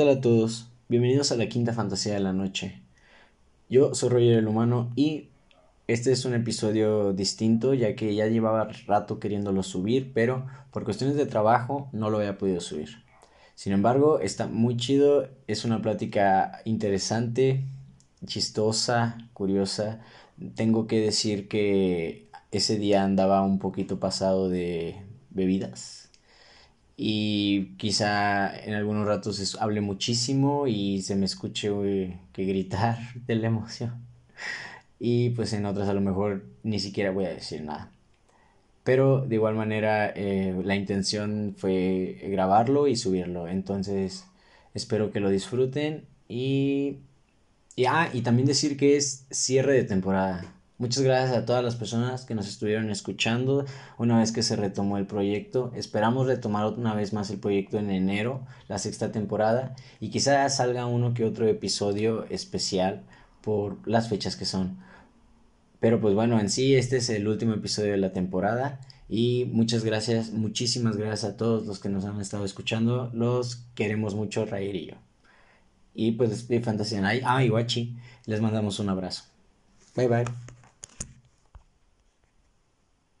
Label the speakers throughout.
Speaker 1: ¿Qué tal a todos? Bienvenidos a la quinta fantasía de la noche. Yo soy Roger el Humano y este es un episodio distinto ya que ya llevaba rato queriéndolo subir, pero por cuestiones de trabajo no lo había podido subir. Sin embargo, está muy chido, es una plática interesante, chistosa, curiosa. Tengo que decir que ese día andaba un poquito pasado de bebidas y quizá en algunos ratos hable muchísimo y se me escuche que gritar de la emoción. Y pues en otras a lo mejor ni siquiera voy a decir nada. Pero de igual manera eh, la intención fue grabarlo y subirlo. Entonces espero que lo disfruten y, y, ah, y también decir que es cierre de temporada. Muchas gracias a todas las personas que nos estuvieron escuchando una vez que se retomó el proyecto. Esperamos retomar una vez más el proyecto en enero, la sexta temporada, y quizás salga uno que otro episodio especial por las fechas que son. Pero pues bueno, en sí este es el último episodio de la temporada y muchas gracias, muchísimas gracias a todos los que nos han estado escuchando. Los queremos mucho, Rair y yo. Y pues de Fantasía Ah, y Guachi, les mandamos un abrazo. Bye bye.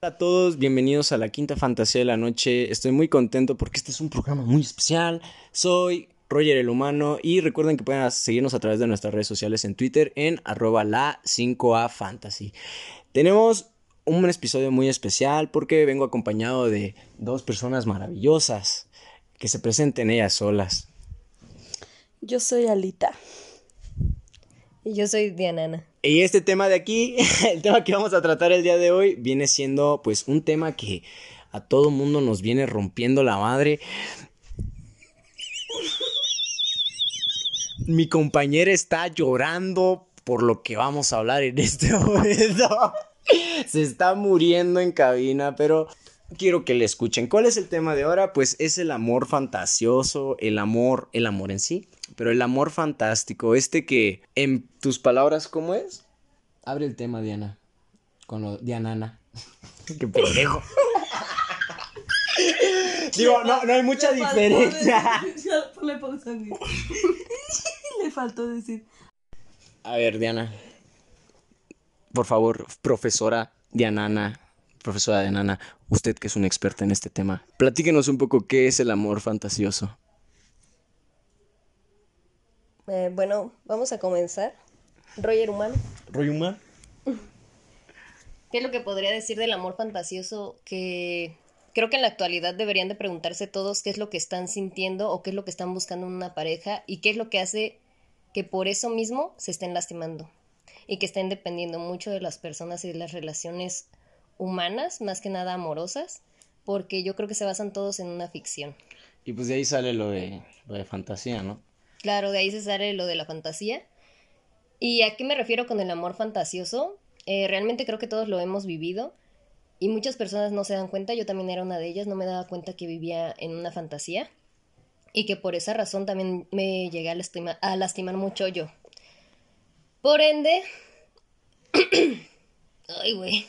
Speaker 1: Hola a todos, bienvenidos a la quinta fantasía de la noche. Estoy muy contento porque este es un programa muy especial. Soy Roger el Humano y recuerden que pueden seguirnos a través de nuestras redes sociales en Twitter en arroba la 5A Fantasy. Tenemos un episodio muy especial porque vengo acompañado de dos personas maravillosas que se presenten ellas solas.
Speaker 2: Yo soy Alita.
Speaker 3: Y yo soy Diana.
Speaker 1: Y este tema de aquí, el tema que vamos a tratar el día de hoy, viene siendo pues un tema que a todo mundo nos viene rompiendo la madre. Mi compañera está llorando por lo que vamos a hablar en este momento. Se está muriendo en cabina, pero quiero que le escuchen. ¿Cuál es el tema de ahora? Pues es el amor fantasioso, el amor, el amor en sí, pero el amor fantástico, este que en tus palabras, ¿cómo es? Abre el tema, Diana. Con lo Dianana. Qué pendejo. Digo, no, no hay mucha diferencia.
Speaker 2: Le pausa Le faltó decir.
Speaker 1: A ver, Diana. Por favor, profesora Dianana, profesora Dianana, usted que es una experta en este tema, platíquenos un poco qué es el amor fantasioso.
Speaker 3: Eh, bueno, vamos a comenzar. Roger Humano.
Speaker 1: ¿Roger Humano?
Speaker 3: ¿Qué es lo que podría decir del amor fantasioso? Que creo que en la actualidad deberían de preguntarse todos qué es lo que están sintiendo o qué es lo que están buscando en una pareja y qué es lo que hace que por eso mismo se estén lastimando y que estén dependiendo mucho de las personas y de las relaciones humanas, más que nada amorosas, porque yo creo que se basan todos en una ficción.
Speaker 1: Y pues de ahí sale lo de, lo de fantasía, ¿no?
Speaker 3: Claro, de ahí se sale lo de la fantasía. ¿Y a qué me refiero con el amor fantasioso? Eh, realmente creo que todos lo hemos vivido y muchas personas no se dan cuenta, yo también era una de ellas, no me daba cuenta que vivía en una fantasía y que por esa razón también me llegué a lastimar, a lastimar mucho yo. Por ende... Ay, güey.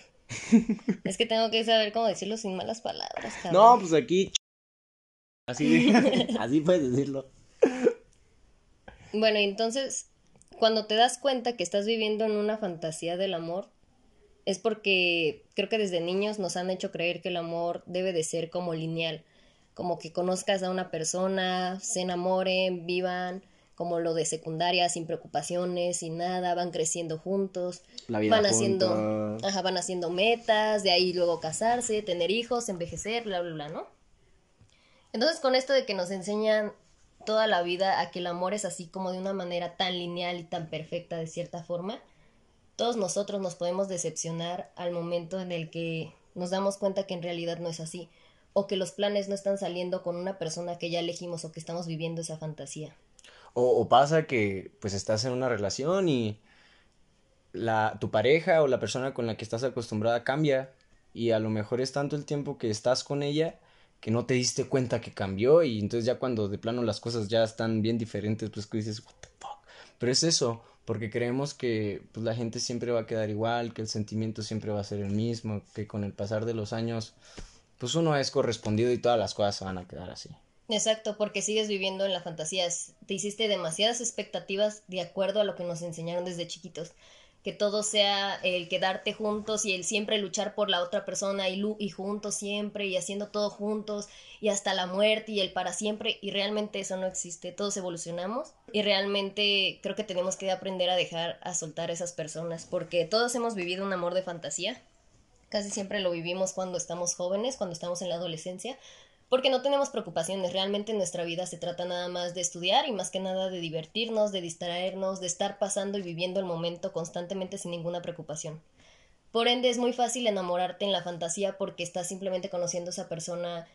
Speaker 3: es que tengo que saber cómo decirlo sin malas palabras.
Speaker 1: No, pues aquí... Así, así puedes decirlo.
Speaker 3: Bueno, entonces, cuando te das cuenta que estás viviendo en una fantasía del amor, es porque creo que desde niños nos han hecho creer que el amor debe de ser como lineal, como que conozcas a una persona, se enamoren, vivan como lo de secundaria, sin preocupaciones, sin nada, van creciendo juntos, van haciendo, ajá, van haciendo metas, de ahí luego casarse, tener hijos, envejecer, bla bla bla, ¿no? Entonces con esto de que nos enseñan toda la vida a que el amor es así como de una manera tan lineal y tan perfecta de cierta forma, todos nosotros nos podemos decepcionar al momento en el que nos damos cuenta que en realidad no es así, o que los planes no están saliendo con una persona que ya elegimos o que estamos viviendo esa fantasía.
Speaker 1: O, pasa que pues estás en una relación y la, tu pareja o la persona con la que estás acostumbrada cambia y a lo mejor es tanto el tiempo que estás con ella que no te diste cuenta que cambió y entonces ya cuando de plano las cosas ya están bien diferentes, pues que dices, what the fuck. Pero es eso, porque creemos que pues, la gente siempre va a quedar igual, que el sentimiento siempre va a ser el mismo, que con el pasar de los años, pues uno es correspondido y todas las cosas se van a quedar así.
Speaker 3: Exacto, porque sigues viviendo en la fantasía. Te hiciste demasiadas expectativas de acuerdo a lo que nos enseñaron desde chiquitos. Que todo sea el quedarte juntos y el siempre luchar por la otra persona y, y juntos siempre y haciendo todo juntos y hasta la muerte y el para siempre. Y realmente eso no existe. Todos evolucionamos y realmente creo que tenemos que aprender a dejar, a soltar a esas personas porque todos hemos vivido un amor de fantasía. Casi siempre lo vivimos cuando estamos jóvenes, cuando estamos en la adolescencia, porque no tenemos preocupaciones. Realmente nuestra vida se trata nada más de estudiar y más que nada de divertirnos, de distraernos, de estar pasando y viviendo el momento constantemente sin ninguna preocupación. Por ende es muy fácil enamorarte en la fantasía porque estás simplemente conociendo a esa persona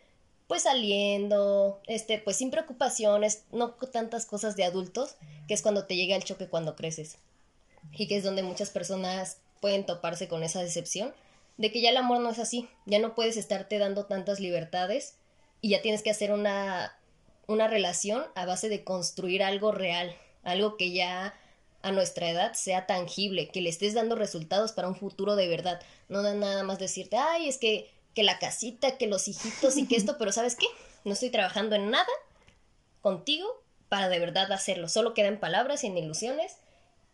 Speaker 3: pues saliendo, este, pues sin preocupaciones, no tantas cosas de adultos, que es cuando te llega el choque cuando creces. Y que es donde muchas personas pueden toparse con esa decepción de que ya el amor no es así, ya no puedes estarte dando tantas libertades y ya tienes que hacer una, una relación a base de construir algo real, algo que ya a nuestra edad sea tangible, que le estés dando resultados para un futuro de verdad. No da nada más decirte, ay, es que, que la casita, que los hijitos y que esto, pero ¿sabes qué? No estoy trabajando en nada contigo para de verdad hacerlo. Solo quedan palabras y en ilusiones.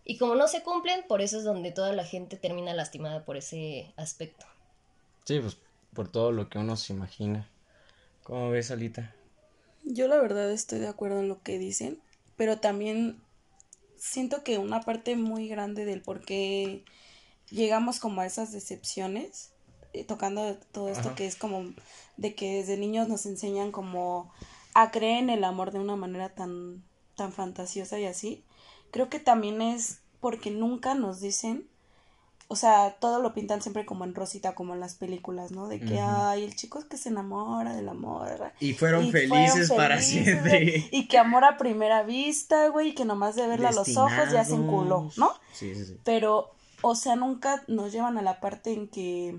Speaker 3: Y como no se cumplen, por eso es donde toda la gente termina lastimada por ese aspecto.
Speaker 1: Sí, pues por todo lo que uno se imagina. ¿Cómo ves, Alita?
Speaker 2: Yo la verdad estoy de acuerdo en lo que dicen, pero también siento que una parte muy grande del por qué llegamos como a esas decepciones, eh, tocando todo esto que es como de que desde niños nos enseñan como a creer en el amor de una manera tan, tan fantasiosa y así, creo que también es porque nunca nos dicen o sea, todo lo pintan siempre como en rosita, como en las películas, ¿no? De que, ay, el chico es que se enamora del amor.
Speaker 1: Y fueron, felices, para siempre.
Speaker 2: Y que amor a primera vista, güey, y que nomás de verla a los ojos ya se enculó, ¿no?
Speaker 1: Sí, sí, sí.
Speaker 2: Pero, o sea, nunca nos llevan a la parte en que,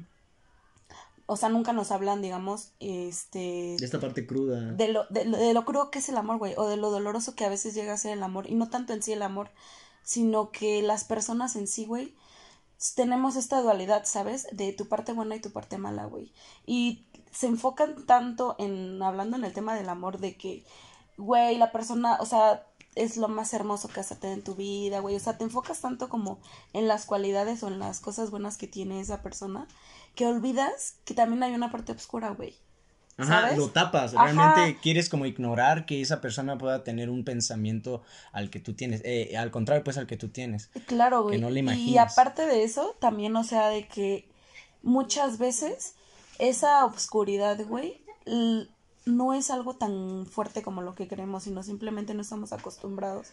Speaker 2: o sea, nunca nos hablan, digamos, este...
Speaker 1: De esta parte cruda.
Speaker 2: De lo, de, de lo crudo que es el amor, güey, o de lo doloroso que a veces llega a ser el amor, y no tanto en sí el amor, sino que las personas en sí, güey, tenemos esta dualidad, ¿sabes? De tu parte buena y tu parte mala, güey. Y se enfocan tanto en, hablando en el tema del amor, de que, güey, la persona, o sea, es lo más hermoso que has tenido en tu vida, güey. O sea, te enfocas tanto como en las cualidades o en las cosas buenas que tiene esa persona, que olvidas que también hay una parte oscura, güey.
Speaker 1: Ajá, lo tapas. Realmente quieres como ignorar que esa persona pueda tener un pensamiento al que tú tienes. Eh, al contrario, pues al que tú tienes.
Speaker 2: Claro, güey. Que no le imaginas. Y aparte de eso, también, o sea, de que muchas veces esa oscuridad, güey, no es algo tan fuerte como lo que creemos, sino simplemente no estamos acostumbrados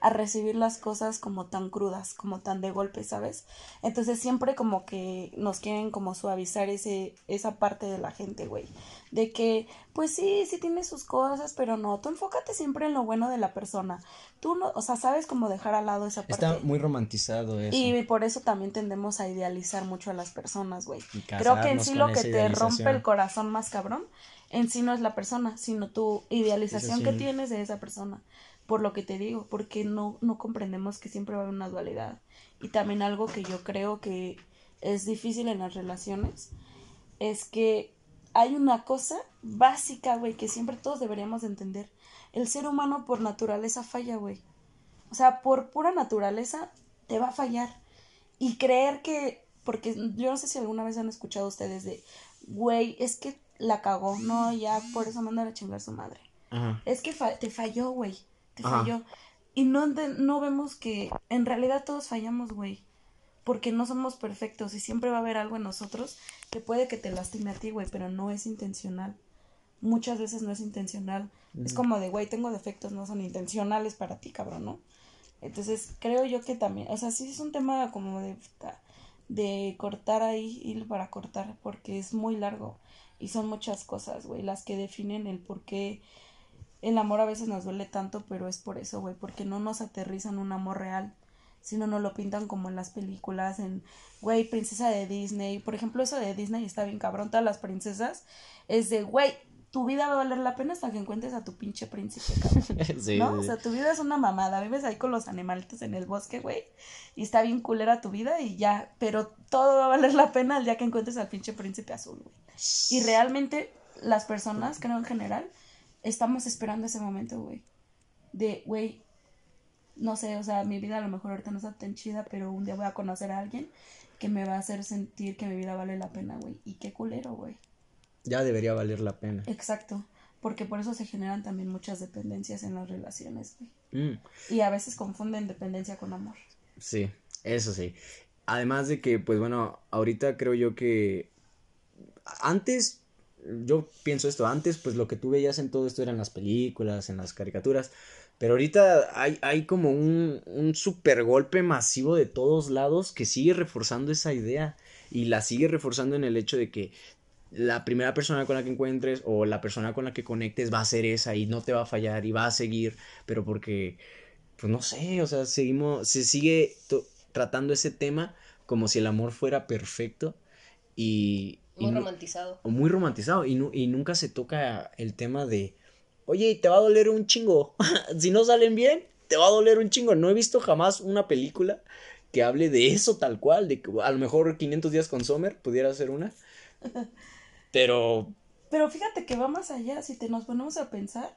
Speaker 2: a recibir las cosas como tan crudas, como tan de golpe, ¿sabes? Entonces siempre como que nos quieren como suavizar ese, esa parte de la gente, güey. De que, pues sí, sí tiene sus cosas, pero no, tú enfócate siempre en lo bueno de la persona. Tú no, o sea, sabes cómo dejar al lado esa parte.
Speaker 1: Está muy romantizado eso.
Speaker 2: Y por eso también tendemos a idealizar mucho a las personas, güey. Creo que en sí lo que te rompe el corazón más cabrón en sí no es la persona, sino tu idealización que tienes de esa persona. Por lo que te digo, porque no, no comprendemos que siempre va a haber una dualidad. Y también algo que yo creo que es difícil en las relaciones es que hay una cosa básica, güey, que siempre todos deberíamos entender. El ser humano por naturaleza falla, güey. O sea, por pura naturaleza te va a fallar. Y creer que, porque yo no sé si alguna vez han escuchado ustedes de, güey, es que la cagó, no, ya por eso manda a chingar su madre. Es que te falló, güey, te falló. Y no, no vemos que en realidad todos fallamos, güey. Porque no somos perfectos y siempre va a haber algo en nosotros que puede que te lastime a ti, güey, pero no es intencional. Muchas veces no es intencional. Es como de, güey, tengo defectos, no son intencionales para ti, cabrón, ¿no? Entonces, creo yo que también, o sea, sí es un tema como de, de cortar ahí, ir para cortar, porque es muy largo. Y son muchas cosas, güey, las que definen el por qué el amor a veces nos duele tanto, pero es por eso, güey, porque no nos aterrizan un amor real, sino nos lo pintan como en las películas, en, güey, princesa de Disney. Por ejemplo, eso de Disney está bien cabrón, todas las princesas, es de, güey, tu vida va a valer la pena hasta que encuentres a tu pinche príncipe, cabrón. sí, ¿No? O sea, tu vida es una mamada. Vives ahí con los animalitos en el bosque, güey. Y está bien culera tu vida y ya. Pero todo va a valer la pena el día que encuentres al pinche príncipe azul, güey. Y realmente las personas, creo en general, estamos esperando ese momento, güey. De, güey, no sé, o sea, mi vida a lo mejor ahorita no está tan chida, pero un día voy a conocer a alguien que me va a hacer sentir que mi vida vale la pena, güey. Y qué culero, güey.
Speaker 1: Ya debería valer la pena.
Speaker 2: Exacto. Porque por eso se generan también muchas dependencias en las relaciones, güey. Mm. Y a veces confunden dependencia con amor.
Speaker 1: Sí, eso sí. Además de que, pues bueno, ahorita creo yo que antes, yo pienso esto, antes pues lo que tú veías en todo esto eran las películas, en las caricaturas, pero ahorita hay, hay como un, un super golpe masivo de todos lados que sigue reforzando esa idea y la sigue reforzando en el hecho de que la primera persona con la que encuentres o la persona con la que conectes va a ser esa y no te va a fallar y va a seguir, pero porque, pues no sé, o sea, seguimos, se sigue tratando ese tema como si el amor fuera perfecto y...
Speaker 3: Muy romantizado.
Speaker 1: Muy romantizado y, y nunca se toca el tema de, oye, te va a doler un chingo. si no salen bien, te va a doler un chingo. No he visto jamás una película que hable de eso tal cual, de que a lo mejor 500 días con Sommer pudiera ser una. Pero...
Speaker 2: Pero fíjate que va más allá, si te nos ponemos a pensar,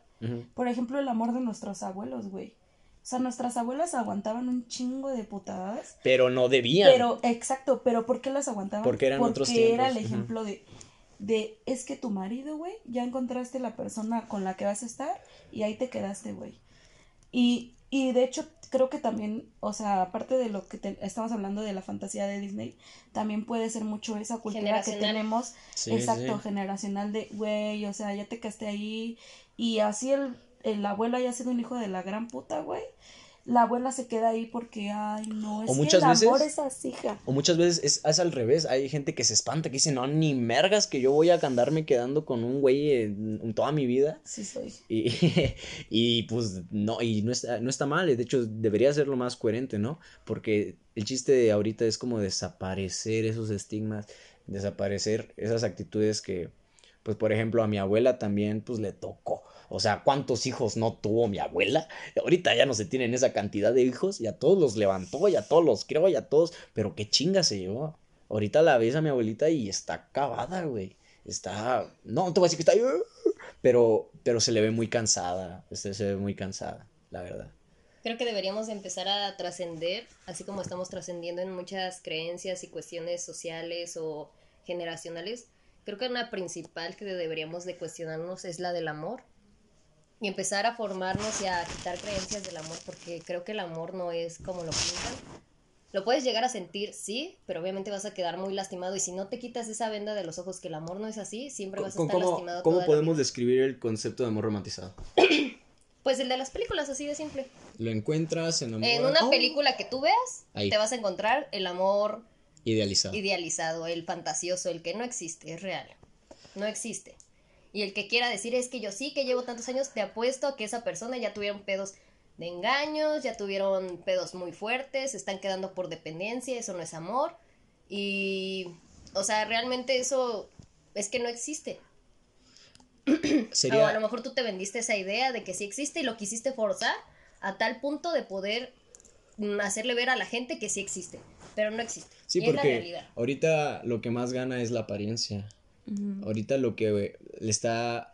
Speaker 2: por ejemplo, el amor de nuestros abuelos, güey. O sea, nuestras abuelas aguantaban un chingo de putadas.
Speaker 1: Pero no debían.
Speaker 2: Pero, exacto, pero ¿por qué las aguantaban? Porque eran Porque otros tiempos. era el ejemplo de, de, es que tu marido, güey, ya encontraste la persona con la que vas a estar y ahí te quedaste, güey. Y, y de hecho, creo que también, o sea, aparte de lo que estamos hablando de la fantasía de Disney, también puede ser mucho esa cultura que tenemos, exacto, generacional de, güey, o sea, ya te quedaste ahí. Y así el, el abuelo haya sido un hijo de la gran puta, güey la abuela se queda ahí porque, ay, no, es que el amor es así, hija.
Speaker 1: O muchas veces es, es, al revés, hay gente que se espanta, que dice, no, ni mergas que yo voy a andarme quedando con un güey en, toda mi vida.
Speaker 2: Sí soy.
Speaker 1: Y, y pues no, y no está, no está mal, de hecho debería ser lo más coherente, ¿no? Porque el chiste de ahorita es como desaparecer esos estigmas, desaparecer esas actitudes que, pues por ejemplo, a mi abuela también, pues le tocó o sea, ¿cuántos hijos no tuvo mi abuela? Ahorita ya no se tienen esa cantidad de hijos y a todos los levantó y a todos los crió y a todos, pero qué chinga se llevó. Ahorita la ves a mi abuelita y está acabada, güey. Está, no, no te voy a decir que está, pero, pero se le ve muy cansada, este, se ve muy cansada, la verdad.
Speaker 3: Creo que deberíamos empezar a trascender, así como estamos trascendiendo en muchas creencias y cuestiones sociales o generacionales. Creo que una principal que deberíamos de cuestionarnos es la del amor y empezar a formarnos y a quitar creencias del amor, porque creo que el amor no es como lo pintan. Lo puedes llegar a sentir, sí, pero obviamente vas a quedar muy lastimado y si no te quitas esa venda de los ojos que el amor no es así, siempre vas a estar
Speaker 1: cómo,
Speaker 3: lastimado.
Speaker 1: ¿Cómo podemos describir el concepto de amor romantizado?
Speaker 3: pues el de las películas, así de simple.
Speaker 1: Lo encuentras en
Speaker 3: En una oh. película que tú veas, te vas a encontrar el amor
Speaker 1: idealizado.
Speaker 3: Idealizado, el fantasioso, el que no existe, es real. No existe. Y el que quiera decir es que yo sí que llevo tantos años, te apuesto a que esa persona ya tuvieron pedos de engaños, ya tuvieron pedos muy fuertes, se están quedando por dependencia, eso no es amor. Y, o sea, realmente eso es que no existe. O a lo mejor tú te vendiste esa idea de que sí existe y lo quisiste forzar a tal punto de poder mm, hacerle ver a la gente que sí existe, pero no existe.
Speaker 1: Sí, porque ahorita lo que más gana es la apariencia. Ahorita lo que le está...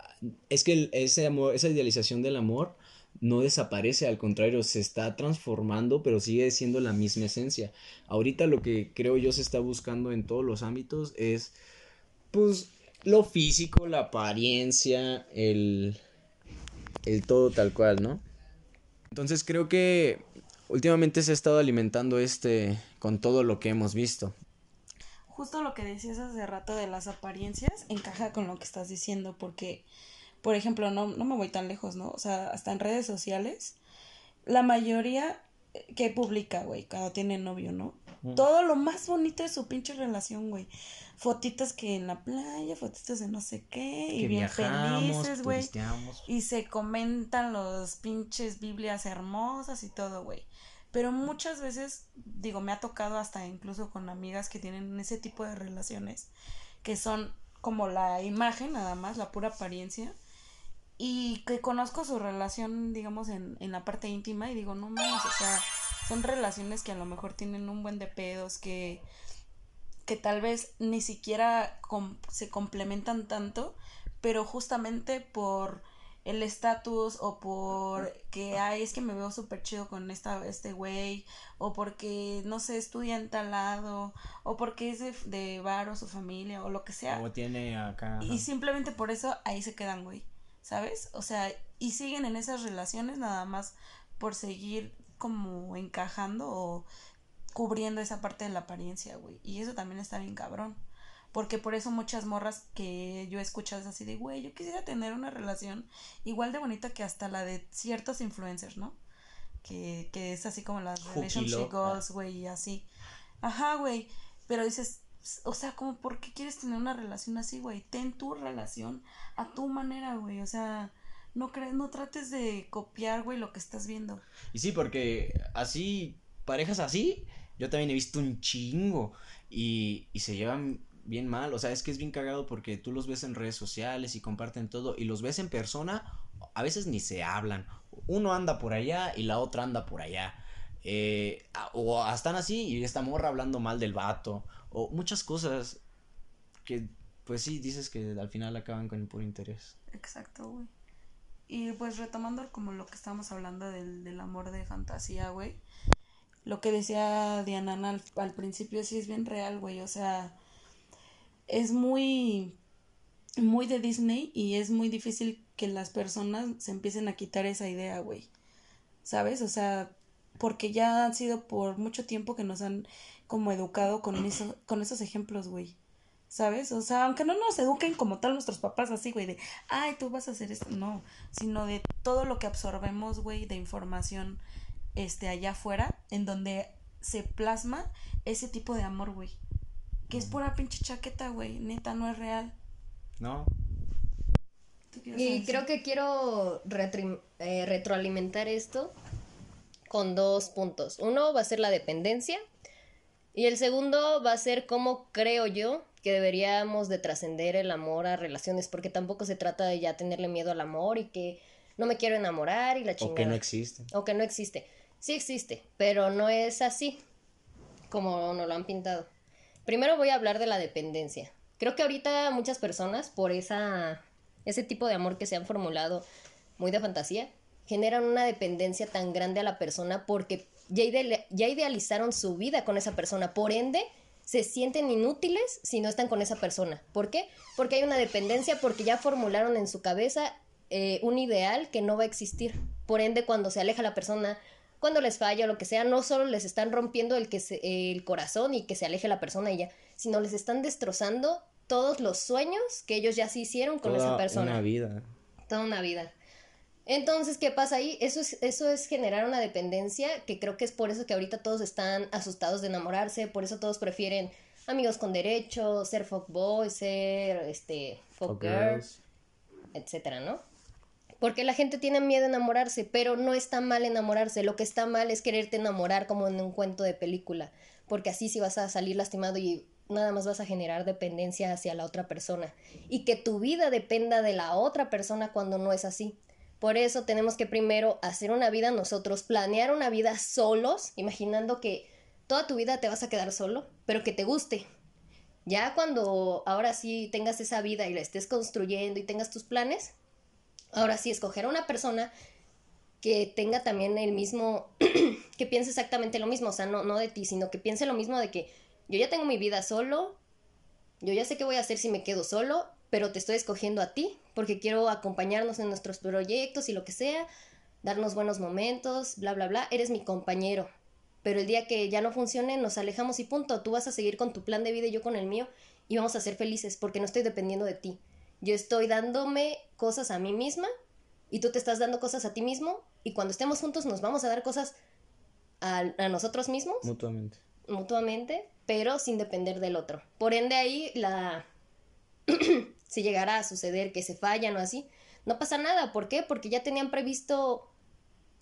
Speaker 1: Es que ese amor, esa idealización del amor no desaparece, al contrario, se está transformando, pero sigue siendo la misma esencia. Ahorita lo que creo yo se está buscando en todos los ámbitos es, pues, lo físico, la apariencia, el, el todo tal cual, ¿no? Entonces creo que últimamente se ha estado alimentando este con todo lo que hemos visto
Speaker 2: justo lo que decías hace rato de las apariencias encaja con lo que estás diciendo porque, por ejemplo, no, no me voy tan lejos, ¿no? O sea, hasta en redes sociales, la mayoría que publica, güey, cuando tiene novio, ¿no? Mm. Todo lo más bonito de su pinche relación, güey. Fotitas que en la playa, fotitas de no sé qué, y bien felices, güey. Y se comentan los pinches Biblias hermosas y todo, güey. Pero muchas veces, digo, me ha tocado hasta incluso con amigas que tienen ese tipo de relaciones, que son como la imagen nada más, la pura apariencia, y que conozco su relación, digamos, en, en la parte íntima y digo, no mames, o sea, son relaciones que a lo mejor tienen un buen de pedos, que, que tal vez ni siquiera se complementan tanto, pero justamente por el estatus o por que ay es que me veo súper chido con esta este güey o porque no sé estudia en tal lado o porque es de, de bar o su familia o lo que sea.
Speaker 1: O tiene acá
Speaker 2: y simplemente por eso ahí se quedan güey sabes o sea y siguen en esas relaciones nada más por seguir como encajando o cubriendo esa parte de la apariencia güey. Y eso también está bien cabrón porque por eso muchas morras que yo he escuchado es así de, güey, yo quisiera tener una relación igual de bonita que hasta la de ciertos influencers, ¿no? Que, que es así como las relationship goals, güey, y así. Ajá, güey. Pero dices, o sea, como, ¿por qué quieres tener una relación así, güey? Ten tu relación a tu manera, güey. O sea, no crees, no trates de copiar, güey, lo que estás viendo.
Speaker 1: Y sí, porque así, parejas así, yo también he visto un chingo. Y, y se llevan bien mal, o sea, es que es bien cagado porque tú los ves en redes sociales y comparten todo y los ves en persona, a veces ni se hablan. Uno anda por allá y la otra anda por allá. Eh, o están así y esta morra hablando mal del vato. O muchas cosas que, pues sí, dices que al final acaban con el puro interés.
Speaker 2: Exacto, güey. Y pues retomando como lo que estábamos hablando del, del amor de fantasía, güey. Lo que decía Diana al, al principio sí es bien real, güey. O sea, es muy muy de Disney y es muy difícil que las personas se empiecen a quitar esa idea, güey. ¿Sabes? O sea, porque ya han sido por mucho tiempo que nos han como educado con eso, con esos ejemplos, güey. ¿Sabes? O sea, aunque no nos eduquen como tal nuestros papás así, güey, de, ay, tú vas a hacer esto, no, sino de todo lo que absorbemos, güey, de información, este, allá afuera, en donde se plasma ese tipo de amor, güey. Que es pura pinche chaqueta, güey. Neta, no es real. No.
Speaker 3: Y creo que quiero eh, retroalimentar esto con dos puntos. Uno va a ser la dependencia y el segundo va a ser cómo creo yo que deberíamos de trascender el amor a relaciones, porque tampoco se trata de ya tenerle miedo al amor y que no me quiero enamorar y la chingada. O que no existe. O que no existe. Sí existe, pero no es así como nos lo han pintado. Primero voy a hablar de la dependencia. Creo que ahorita muchas personas, por esa, ese tipo de amor que se han formulado muy de fantasía, generan una dependencia tan grande a la persona porque ya, idealizaron su vida con esa persona. Por ende, se sienten inútiles si no están con esa persona. ¿Por qué? Porque hay una dependencia, porque ya formularon en su cabeza eh, un ideal que no va a existir. Por ende, cuando se aleja la persona cuando les falla o lo que sea, no solo les están rompiendo el, que el corazón y que se aleje la persona y ya, sino les están destrozando todos los sueños que ellos ya se hicieron con esa persona. Toda una vida. Toda una vida. Entonces, ¿qué pasa ahí? Eso es, eso es generar una dependencia, que creo que es por eso que ahorita todos están asustados de enamorarse, por eso todos prefieren amigos con derecho, ser fuckboy, ser este girls, etcétera, ¿no? Porque la gente tiene miedo a enamorarse, pero no está mal enamorarse. Lo que está mal es quererte enamorar como en un cuento de película. Porque así sí vas a salir lastimado y nada más vas a generar dependencia hacia la otra persona. Y que tu vida dependa de la otra persona cuando no es así. Por eso tenemos que primero hacer una vida nosotros, planear una vida solos, imaginando que toda tu vida te vas a quedar solo, pero que te guste. Ya cuando ahora sí tengas esa vida y la estés construyendo y tengas tus planes, Ahora sí, escoger a una persona que tenga también el mismo, que piense exactamente lo mismo, o sea, no, no de ti, sino que piense lo mismo de que yo ya tengo mi vida solo, yo ya sé qué voy a hacer si me quedo solo, pero te estoy escogiendo a ti, porque quiero acompañarnos en nuestros proyectos y lo que sea, darnos buenos momentos, bla, bla, bla, eres mi compañero. Pero el día que ya no funcione, nos alejamos y punto, tú vas a seguir con tu plan de vida y yo con el mío, y vamos a ser felices, porque no estoy dependiendo de ti. Yo estoy dándome cosas a mí misma y tú te estás dando cosas a ti mismo y cuando estemos juntos nos vamos a dar cosas a, nosotros mismos. Mutuamente. Mutuamente, pero sin depender del otro. Por ende ahí la... si llegara a suceder que se fallan o así, no pasa nada. ¿Por qué? Porque ya tenían previsto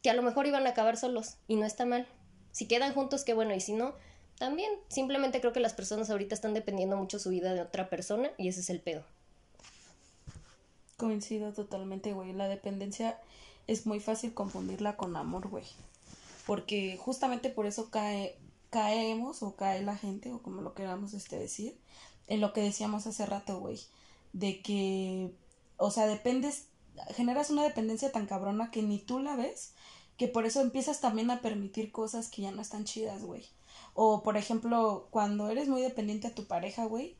Speaker 3: que a lo mejor iban a acabar solos y no está mal. Si quedan juntos, qué bueno, y si no, también. Simplemente creo que las personas ahorita están dependiendo mucho su vida de otra persona y ese es el pedo.
Speaker 2: Coincido totalmente, güey. La dependencia es muy fácil confundirla con amor, güey. Porque justamente por eso cae, caemos o cae la gente, o como lo queramos este, decir, en lo que decíamos hace rato, güey. De que, o sea, dependes generas una dependencia tan cabrona que ni tú la ves, que por eso empiezas también a permitir cosas que ya no están chidas, güey. O, por ejemplo, cuando eres muy dependiente a tu pareja, güey,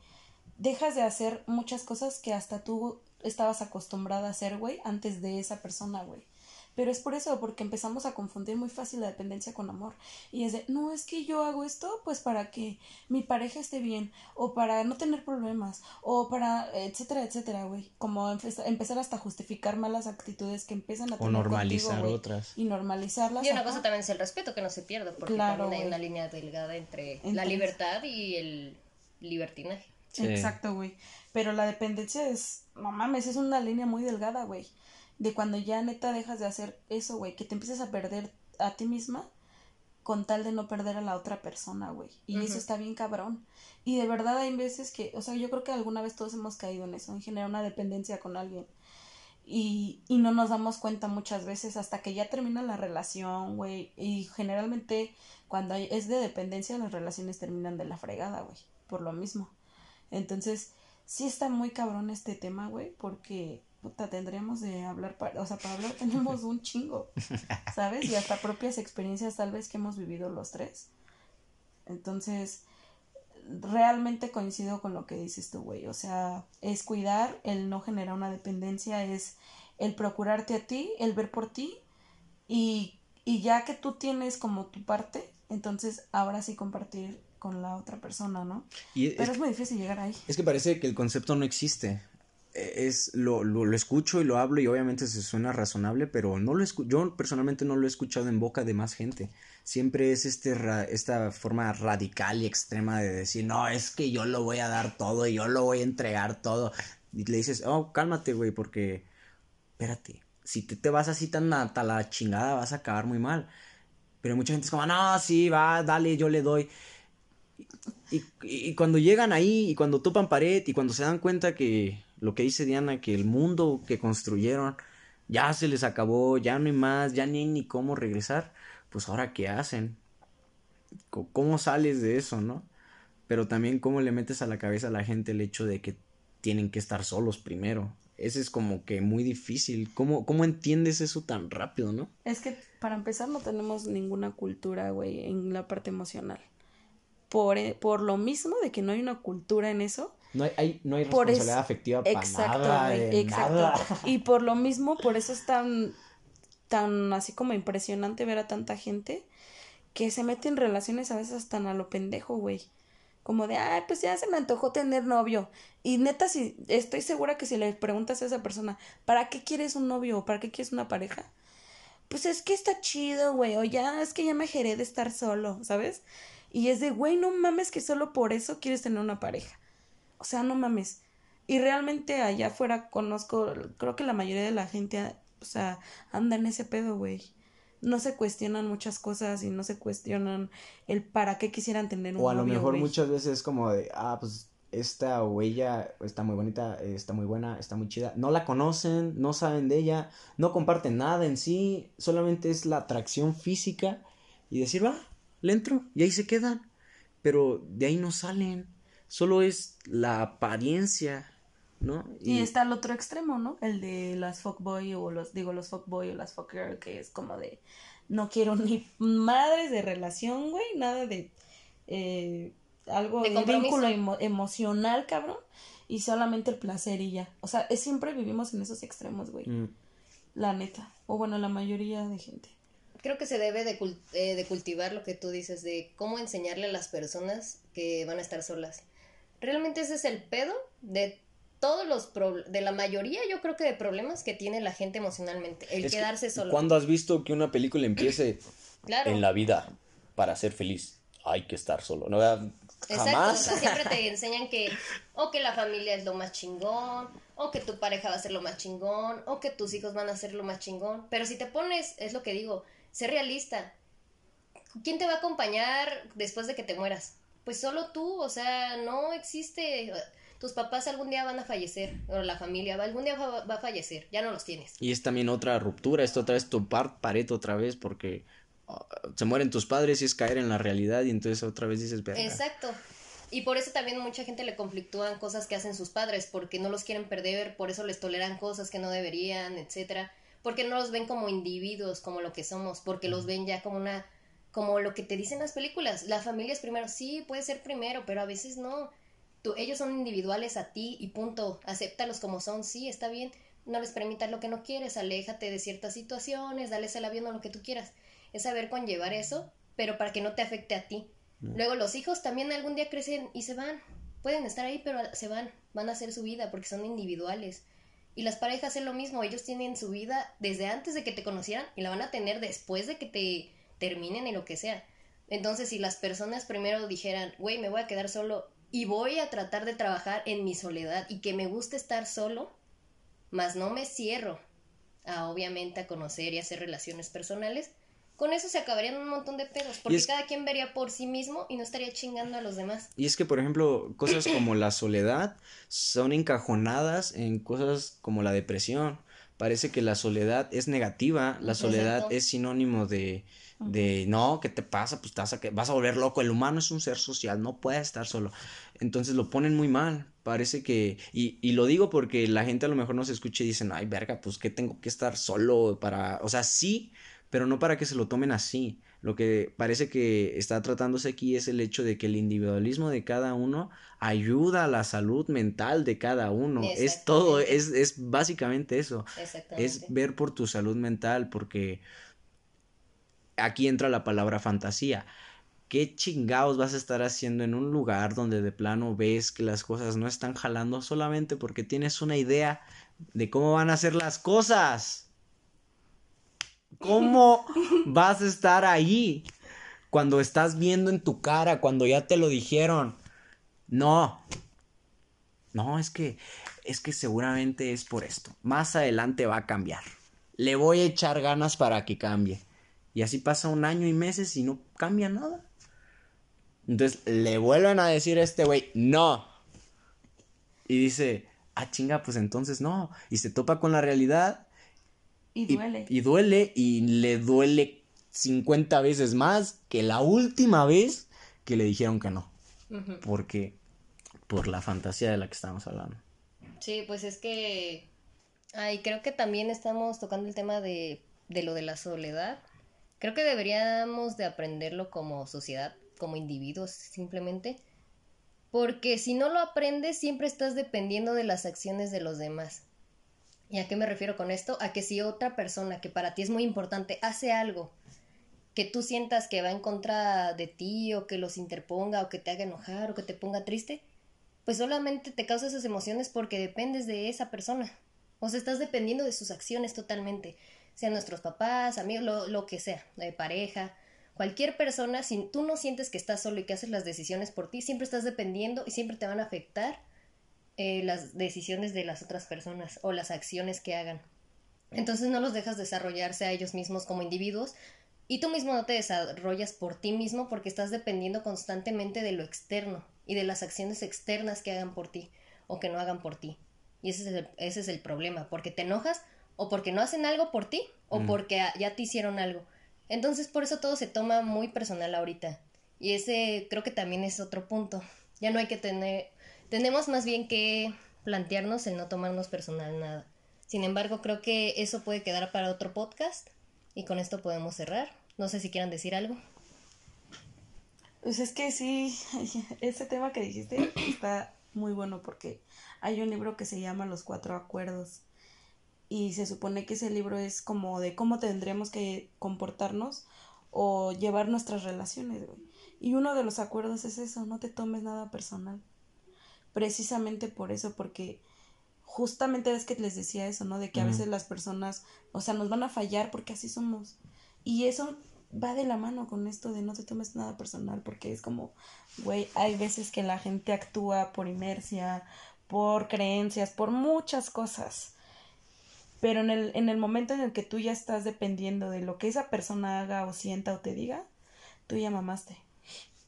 Speaker 2: dejas de hacer muchas cosas que hasta tú estabas acostumbrada a hacer, güey, antes de esa persona, güey. Pero es por eso, porque empezamos a confundir muy fácil la dependencia con amor. Y es de, no, es que yo hago esto pues para que mi pareja esté bien, o para no tener problemas, o para, etcétera, etcétera, güey. Como empezar hasta a justificar malas actitudes que empiezan a tener O normalizar otras. Y normalizarlas.
Speaker 3: Y una cosa también es el respeto, que no se pierda, porque también hay una línea delgada entre la libertad y el libertinaje.
Speaker 2: Exacto, güey. Pero la dependencia es, no mames, es una línea muy delgada, güey de cuando ya neta dejas de hacer eso, güey, que te empiezas a perder a ti misma con tal de no perder a la otra persona, güey. Y eso está bien cabrón. Y de verdad hay veces que, o sea, yo creo que alguna vez todos hemos caído en eso, en generar una dependencia con alguien. Y, y no nos damos cuenta muchas veces hasta que ya termina la relación, güey. Y generalmente cuando es de dependencia las relaciones terminan de la fregada, güey. Por lo mismo. Entonces, sí está muy cabrón este tema, güey, porque puta, tendríamos de hablar, para, o sea, para hablar tenemos un chingo, ¿sabes? Y hasta propias experiencias tal vez que hemos vivido los tres. Entonces, realmente coincido con lo que dices tú, güey. O sea, es cuidar, el no generar una dependencia, es el procurarte a ti, el ver por ti y, y ya que tú tienes como tu parte, entonces ahora sí compartir con la otra persona, ¿no? Pero es, muy difícil llegar ahí.
Speaker 1: Es que parece que el concepto no existe es lo, lo, lo, escucho y lo hablo y obviamente se suena razonable, pero no lo yo personalmente no lo he escuchado en boca de más gente. Siempre es este esta forma radical y extrema de decir, no, es que yo lo voy a dar todo y yo lo voy a entregar todo. Y le dices, oh, cálmate, güey, porque, espérate, si te, te vas así tan a, la chingada vas a acabar muy mal. Pero mucha gente es como, no, sí, va, dale, yo le doy. Y, cuando llegan ahí y cuando topan pared y cuando se dan cuenta que lo que dice Diana, que el mundo que construyeron ya se les acabó, ya no hay más, ya ni hay ni cómo regresar, pues ahora qué hacen, cómo sales de eso, ¿no? Pero también cómo le metes a la cabeza a la gente el hecho de que tienen que estar solos primero. Ese es como que muy difícil. ¿Cómo, cómo entiendes eso tan rápido, no?
Speaker 2: Es que para empezar no tenemos ninguna cultura, güey, en la parte emocional. Por, eh, por lo mismo de que no hay una cultura en eso,
Speaker 1: no hay, no hay responsabilidad afectiva para nada.
Speaker 2: exacto. Y por lo mismo, por eso es tan, tan así como impresionante ver a tanta gente que se mete en relaciones a veces tan a lo pendejo, güey. Como de, ay, pues ya se me antojó tener novio. Y neta, si estoy segura que si le preguntas a esa persona, ¿para qué quieres un novio o para qué quieres una pareja? Pues es que está chido, güey. O ya, es que ya me jeré de estar solo, ¿sabes? Y es de, güey, no mames que solo por eso quieres tener una pareja. O sea, no mames. Y realmente allá afuera conozco, creo que la mayoría de la gente, o sea, anda en ese pedo, güey. No se cuestionan muchas cosas y no se cuestionan el para qué quisieran tener
Speaker 1: un O a lo mejor muchas veces es como de, ah, pues esta o ella está muy bonita, está muy buena, está muy chida. No la conocen, no saben de ella, no comparten nada en sí, solamente es la atracción física y decir, va, le entro y ahí se quedan. Pero de ahí no salen solo es la apariencia, ¿no?
Speaker 2: Y, está el otro extremo, ¿no? El de las fuckboy o los, digo, los fuckboy o las fuckgirl, que es como de, no quiero ni madres de relación, güey, nada de, eh, algo de, vínculo emocional, cabrón, y solamente el placer y ya. O sea, es, siempre vivimos en esos extremos, güey. Mm. La neta. O bueno, la mayoría de gente
Speaker 3: creo que se debe de, eh, de, cultivar lo que tú dices, de cómo enseñarle a las personas que van a estar solas. Realmente ese es el pedo de todos los de la mayoría yo creo que de problemas que tiene la gente emocionalmente, el quedarse solo.
Speaker 1: ¿Cuándo has visto que una película empiece en la vida para ser feliz? Hay que estar solo, ¿no?
Speaker 3: Jamás. siempre te enseñan que o que la familia es lo más chingón, o que tu pareja va a ser lo más chingón, o que tus hijos van a ser lo más chingón. Pero si te pones, es lo que digo, sé realista. ¿Quién te va a acompañar después de que te mueras? pues solo tú, o sea, no existe, tus papás algún día van a fallecer, o la familia algún día va, a fallecer, ya no los tienes.
Speaker 1: Y es también otra ruptura, esto otra vez topar pared otra vez porque ah, se mueren tus padres y es caer en la realidad y entonces otra vez dices,
Speaker 3: Exacto. Y por eso también mucha gente le conflictúan cosas que hacen sus padres, porque no los quieren perder, por eso les toleran cosas que no deberían, etcétera, porque no los ven como individuos, como lo que somos, porque los ven ya como una como lo que te dicen las películas, la familia es primero, sí, puede ser primero, pero a veces no. Tú, ellos son individuales a ti y punto, acéptalos como son, sí, está bien, no les permitas lo que no quieres, aléjate de ciertas situaciones, dales el avión o lo que tú quieras. Es saber conllevar eso, pero para que no te afecte a ti. Luego los hijos también algún día crecen y se van. Pueden estar ahí, pero se van, van a hacer su vida porque son individuales. Y las parejas es lo mismo, ellos tienen su vida desde antes de que te conocieran y la van a tener después de que te terminen en lo que sea. Entonces, si las personas primero dijeran, güey, me voy a quedar solo y voy a tratar de trabajar en mi soledad y que me guste estar solo, más no me cierro a obviamente a conocer y hacer relaciones personales, con eso se acabarían un montón de pedos, porque cada quien vería por sí mismo y no estaría chingando a los demás.
Speaker 1: Y es que, por ejemplo, cosas como la soledad son encajonadas en cosas como la depresión. Parece que la soledad es negativa, la soledad es sinónimo de, de no, ¿qué te pasa? Pues vas a, vas a volver loco. El humano es un ser social, no puede estar solo. Entonces lo ponen muy mal. Parece que, y, y lo digo porque la gente a lo mejor no se escucha y dicen, ay, verga, pues que tengo que estar solo para, o sea, sí, pero no para que se lo tomen así. Lo que parece que está tratándose aquí es el hecho de que el individualismo de cada uno ayuda a la salud mental de cada uno. Es todo, es, es básicamente eso. Es ver por tu salud mental, porque aquí entra la palabra fantasía. ¿Qué chingados vas a estar haciendo en un lugar donde de plano ves que las cosas no están jalando solamente porque tienes una idea de cómo van a ser las cosas? ¿Cómo vas a estar ahí cuando estás viendo en tu cara, cuando ya te lo dijeron? No. No, es que es que seguramente es por esto. Más adelante va a cambiar. Le voy a echar ganas para que cambie. Y así pasa un año y meses y no cambia nada. Entonces le vuelven a decir a este güey, no. Y dice, ah, chinga, pues entonces no. Y se topa con la realidad y duele. Y, duele y le duele 50 veces más que la última vez que le dijeron que no. Porque por la fantasía de la que estamos hablando.
Speaker 3: Sí, pues es que ay, creo que también estamos tocando el tema de, de lo de la soledad. Creo que deberíamos de aprenderlo como sociedad, como individuos simplemente. Porque si no lo aprendes, siempre estás dependiendo de las acciones de los demás. ¿Y a qué me refiero con esto? A que si otra persona que para ti es muy importante hace algo que tú sientas que va en contra de ti o que los interponga o que te haga enojar o que te ponga triste, pues solamente te causa esas emociones porque dependes de esa persona. O sea, estás dependiendo de sus acciones totalmente. Sean nuestros papás, amigos, lo, que sea, de pareja, cualquier persona, si tú no sientes que estás solo y que haces las decisiones por ti, siempre estás dependiendo y siempre te van a afectar eh, las decisiones de las otras personas o las acciones que hagan. Entonces no los dejas desarrollarse a ellos mismos como individuos y tú mismo no te desarrollas por ti mismo porque estás dependiendo constantemente de lo externo y de las acciones externas que hagan por ti o que no hagan por ti. Y ese es el, ese es el problema, porque te enojas o porque no hacen algo por ti o mm. porque ya te hicieron algo. Entonces por eso todo se toma muy personal ahorita. Y ese creo que también es otro punto. Ya no hay que tener, tenemos más bien que plantearnos el no tomarnos personal nada. Sin embargo, creo que eso puede quedar para otro podcast y con esto podemos cerrar. No sé si quieran decir algo.
Speaker 2: Pues es que sí, ese tema que dijiste está muy bueno porque hay un libro que se llama Los Cuatro Acuerdos y se supone que ese libro es como de cómo tendremos que comportarnos o llevar nuestras relaciones, Y uno de los acuerdos es eso, no te tomes nada personal precisamente por eso, porque justamente es que les decía eso, ¿no? De que a veces las personas, o sea, nos van a fallar porque así somos. Y eso va de la mano con esto de no te tomes nada personal, porque es como, güey, hay veces que la gente actúa por inercia, por creencias, por muchas cosas. Pero en el, en el momento en el que tú ya estás dependiendo de lo que esa persona haga o sienta o te diga, tú ya mamaste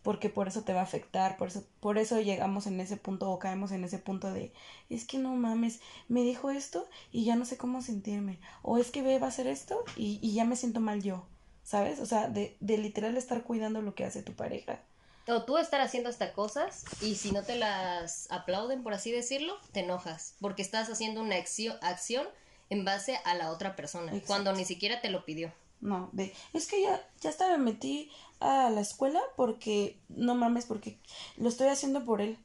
Speaker 2: porque por eso te va a afectar, por eso, por eso llegamos en ese punto o caemos en ese punto de, es que no mames, me dijo esto y ya no sé cómo sentirme, o es que ve, va a hacer esto y, y ya me siento mal yo, ¿sabes? O sea, de, de literal estar cuidando lo que hace tu pareja.
Speaker 3: o tú estar haciendo estas cosas y si no te las aplauden, por así decirlo, te enojas porque estás haciendo una acción, acción en base a la otra persona cuando ni siquiera te lo pidió.
Speaker 2: No, de, es que ya, ya hasta me metí a la escuela porque, no mames, porque lo estoy haciendo por él.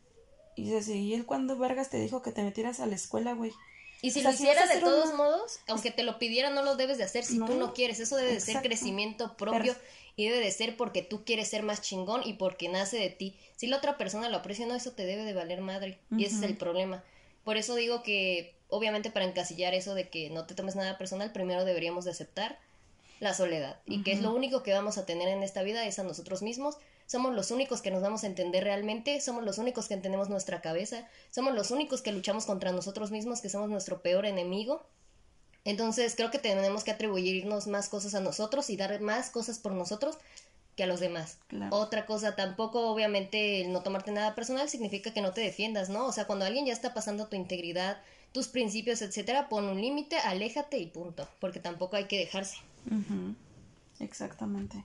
Speaker 2: Y dice, ¿y él cuando vergas te dijo que te metieras a la escuela, güey?
Speaker 3: Y si lo hicieras de todos modos, aunque te lo pidiera, no lo debes de hacer si tú no quieres. Eso debe de ser crecimiento propio y debe de ser porque tú quieres ser más chingón y porque nace de ti. Si la otra persona lo aprecia, no, eso te debe de valer madre. Y ese es el problema. Por eso digo que, obviamente, para encasillar eso de que no te tomes nada personal, primero deberíamos de aceptar la soledad. Y que es lo único que vamos a tener en esta vida, es a nosotros mismos. Somos los únicos que nos vamos a entender realmente, somos los únicos que entendemos nuestra cabeza, somos los únicos que luchamos contra nosotros mismos, que somos nuestro peor enemigo. Entonces creo que tenemos que atribuirnos más cosas a nosotros y dar más cosas por nosotros que a los demás. Otra cosa, tampoco obviamente el no tomarte nada personal significa que no te defiendas, ¿no? O sea, cuando alguien ya está pasando tu integridad, tus principios, etcétera, pon un límite, aléjate y punto, porque tampoco hay que dejarse.
Speaker 2: Exactamente.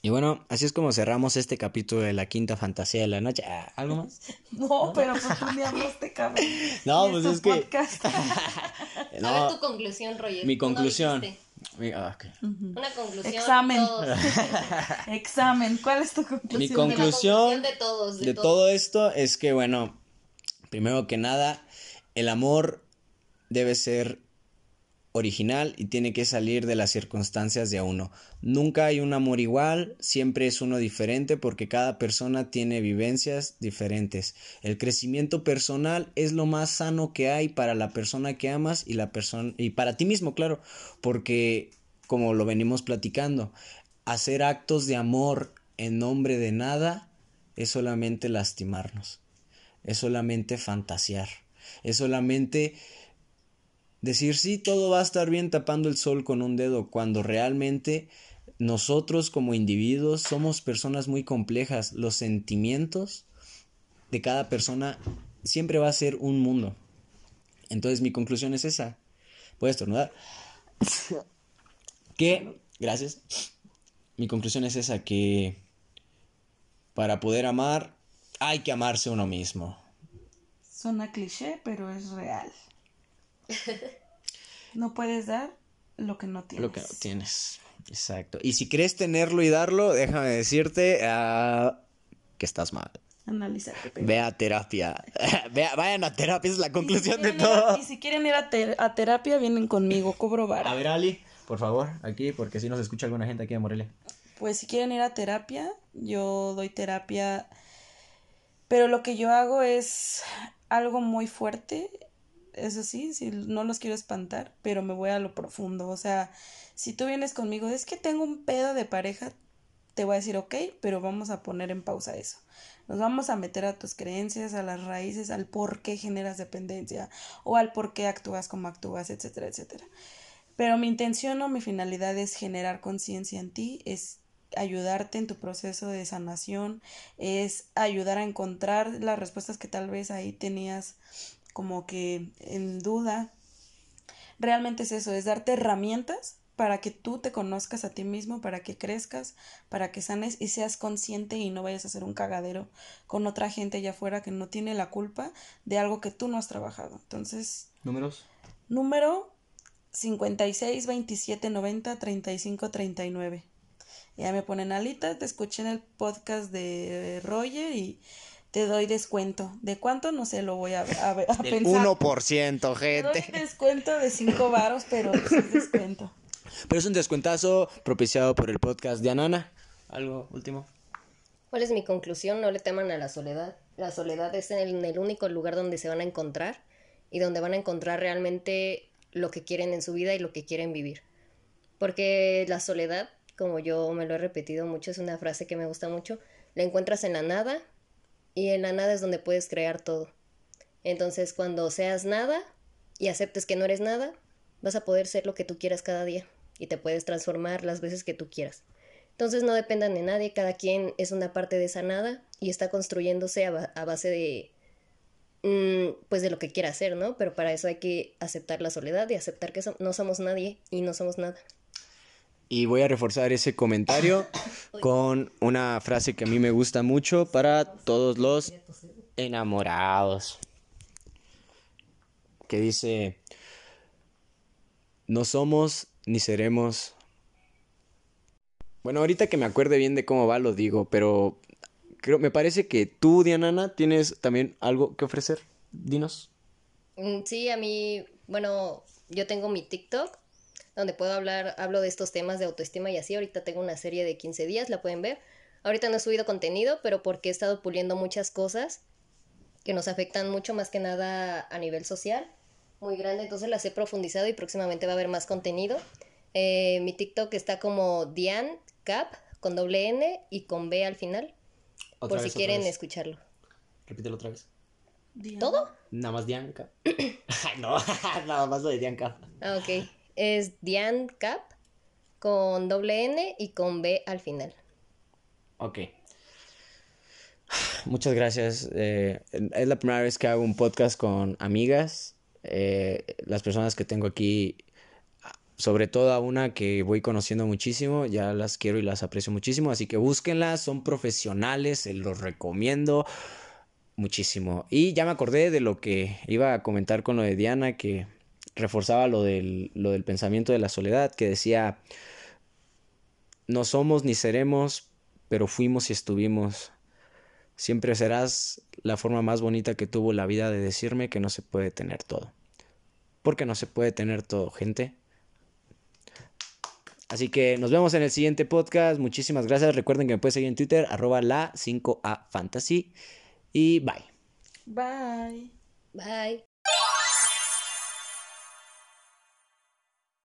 Speaker 1: Y bueno, así es como cerramos este capítulo de la quinta fantasía de la noche. Ah, ¿Algo más?
Speaker 2: no, pero pues un día te cabe.
Speaker 1: No, pues es que.
Speaker 3: no, a ver tu conclusión, Roger.
Speaker 1: Mi conclusión.
Speaker 3: Ah, Una conclusión.
Speaker 2: Examen. Examen. ¿Cuál es tu conclusión?
Speaker 1: Mi conclusión
Speaker 3: de, todos,
Speaker 1: de todo esto es que, bueno, primero que nada, el amor debe ser original y tiene que salir de las circunstancias de uno. Nunca hay un amor igual, siempre es uno diferente porque cada persona tiene vivencias diferentes. El crecimiento personal es lo más sano que hay para la persona que amas y la persona y para ti mismo, claro, porque como lo venimos platicando, hacer actos de amor en nombre de nada es solamente lastimarnos. Es solamente fantasear. Es solamente Decir sí, todo va a estar bien tapando el sol con un dedo, cuando realmente nosotros como individuos somos personas muy complejas. Los sentimientos de cada persona siempre va a ser un mundo. Entonces mi conclusión es esa. Puedes estornudar. que, gracias. Mi conclusión es esa, que para poder amar hay que amarse uno mismo.
Speaker 2: Suena cliché, pero es real. No puedes dar lo que no tienes.
Speaker 1: Lo que no tienes. Exacto. Y si quieres tenerlo y darlo, déjame decirte ah, que estás mal.
Speaker 2: Analízate.
Speaker 1: Ve a terapia. vayan a terapia, es la conclusión de todo.
Speaker 2: y si quieren ir a, terapia, vienen conmigo, cobro vara.
Speaker 1: A ver, Ali, por favor, aquí, porque si nos escucha alguna gente aquí de Morelia.
Speaker 2: Pues si quieren ir a terapia, yo doy terapia, pero lo que yo hago es algo muy fuerte eso sí, si no los quiero espantar, pero me voy a lo profundo. O sea, si tú vienes conmigo, es que tengo un pedo de pareja, te voy a decir, ok, pero vamos a poner en pausa eso. Nos vamos a meter a tus creencias, a las raíces, al por qué generas dependencia o al por qué actúas como actúas, etcétera, etcétera. Pero mi intención o mi finalidad es generar conciencia en ti, es ayudarte en tu proceso de sanación, es ayudar a encontrar las respuestas que tal vez ahí tenías como que en duda. Realmente es eso, es darte herramientas para que tú te conozcas a ti mismo, para que crezcas, para que sanes y seas consciente y no vayas a ser un cagadero con otra gente allá afuera que no tiene la culpa de algo que tú no has trabajado. Entonces,
Speaker 1: números.
Speaker 2: Número 56 27 90 35 39. Ya me ponen alitas, te escuché en el podcast de Roger y te doy descuento. ¿De cuánto? No sé, lo voy a, a, a pensar.
Speaker 1: 1%, gente.
Speaker 2: Te doy descuento de 5 varos, pero es descuento.
Speaker 1: Pero es un descuentazo propiciado por el podcast de Anana. ¿Algo último?
Speaker 3: ¿Cuál es mi conclusión? No le teman a la soledad. La soledad es el, el único lugar donde se van a encontrar y donde van a encontrar realmente lo que quieren en su vida y lo que quieren vivir. Porque la soledad, como yo me lo he repetido mucho, es una frase que me gusta mucho, la encuentras en la nada y en la nada es donde puedes crear todo. Entonces, cuando seas nada y aceptes que no eres nada, vas a poder ser lo que tú quieras cada día y te puedes transformar las veces que tú quieras. Entonces, no dependan de nadie, cada quien es una parte de esa nada y está construyéndose a, base de mm, pues de lo que quiera hacer, ¿no? Pero para eso hay que aceptar la soledad y aceptar que no somos nadie y no somos nada.
Speaker 1: Y voy a reforzar ese comentario con una frase que a mí me gusta mucho para todos los enamorados. Que dice, no somos ni seremos... Bueno, ahorita que me acuerde bien de cómo va lo digo, pero creo, me parece que tú, Dianana, tienes también algo que ofrecer. Dinos.
Speaker 3: Mm, sí, a mí, bueno, yo tengo mi TikTok donde puedo hablar, hablo de estos temas de autoestima y así. Ahorita tengo una serie de 15 días, la pueden ver. Ahorita no he subido contenido, pero porque he estado puliendo muchas cosas que nos afectan mucho más que nada a nivel social, muy grande, entonces las he profundizado y próximamente va a haber más contenido. Eh, mi TikTok está como Dian Cap con doble N y con B al final, por si quieren escucharlo.
Speaker 1: Repítelo otra vez.
Speaker 3: ¿Todo?
Speaker 1: Nada más Dian Cap. no, nada más lo de Dian Cap.
Speaker 3: Ah, ok es Diane Cap con doble N y con B al final.
Speaker 1: Ok. Muchas gracias. Eh, es la primera vez que hago un podcast con amigas. Eh, las personas que tengo aquí, sobre todo a una que voy conociendo muchísimo, ya las quiero y las aprecio muchísimo. Así que búsquenlas, son profesionales, se los recomiendo muchísimo. Y ya me acordé de lo que iba a comentar con lo de Diana, que reforzaba lo del, lo del pensamiento de la soledad, que decía, no somos ni seremos, pero fuimos y estuvimos. Siempre serás la forma más bonita que tuvo la vida de decirme que no se puede tener todo. Porque no se puede tener todo, gente. Así que nos vemos en el siguiente podcast. Muchísimas gracias. Recuerden que me pueden seguir en Twitter, arroba la 5A Fantasy. Y bye.
Speaker 2: Bye.
Speaker 3: Bye.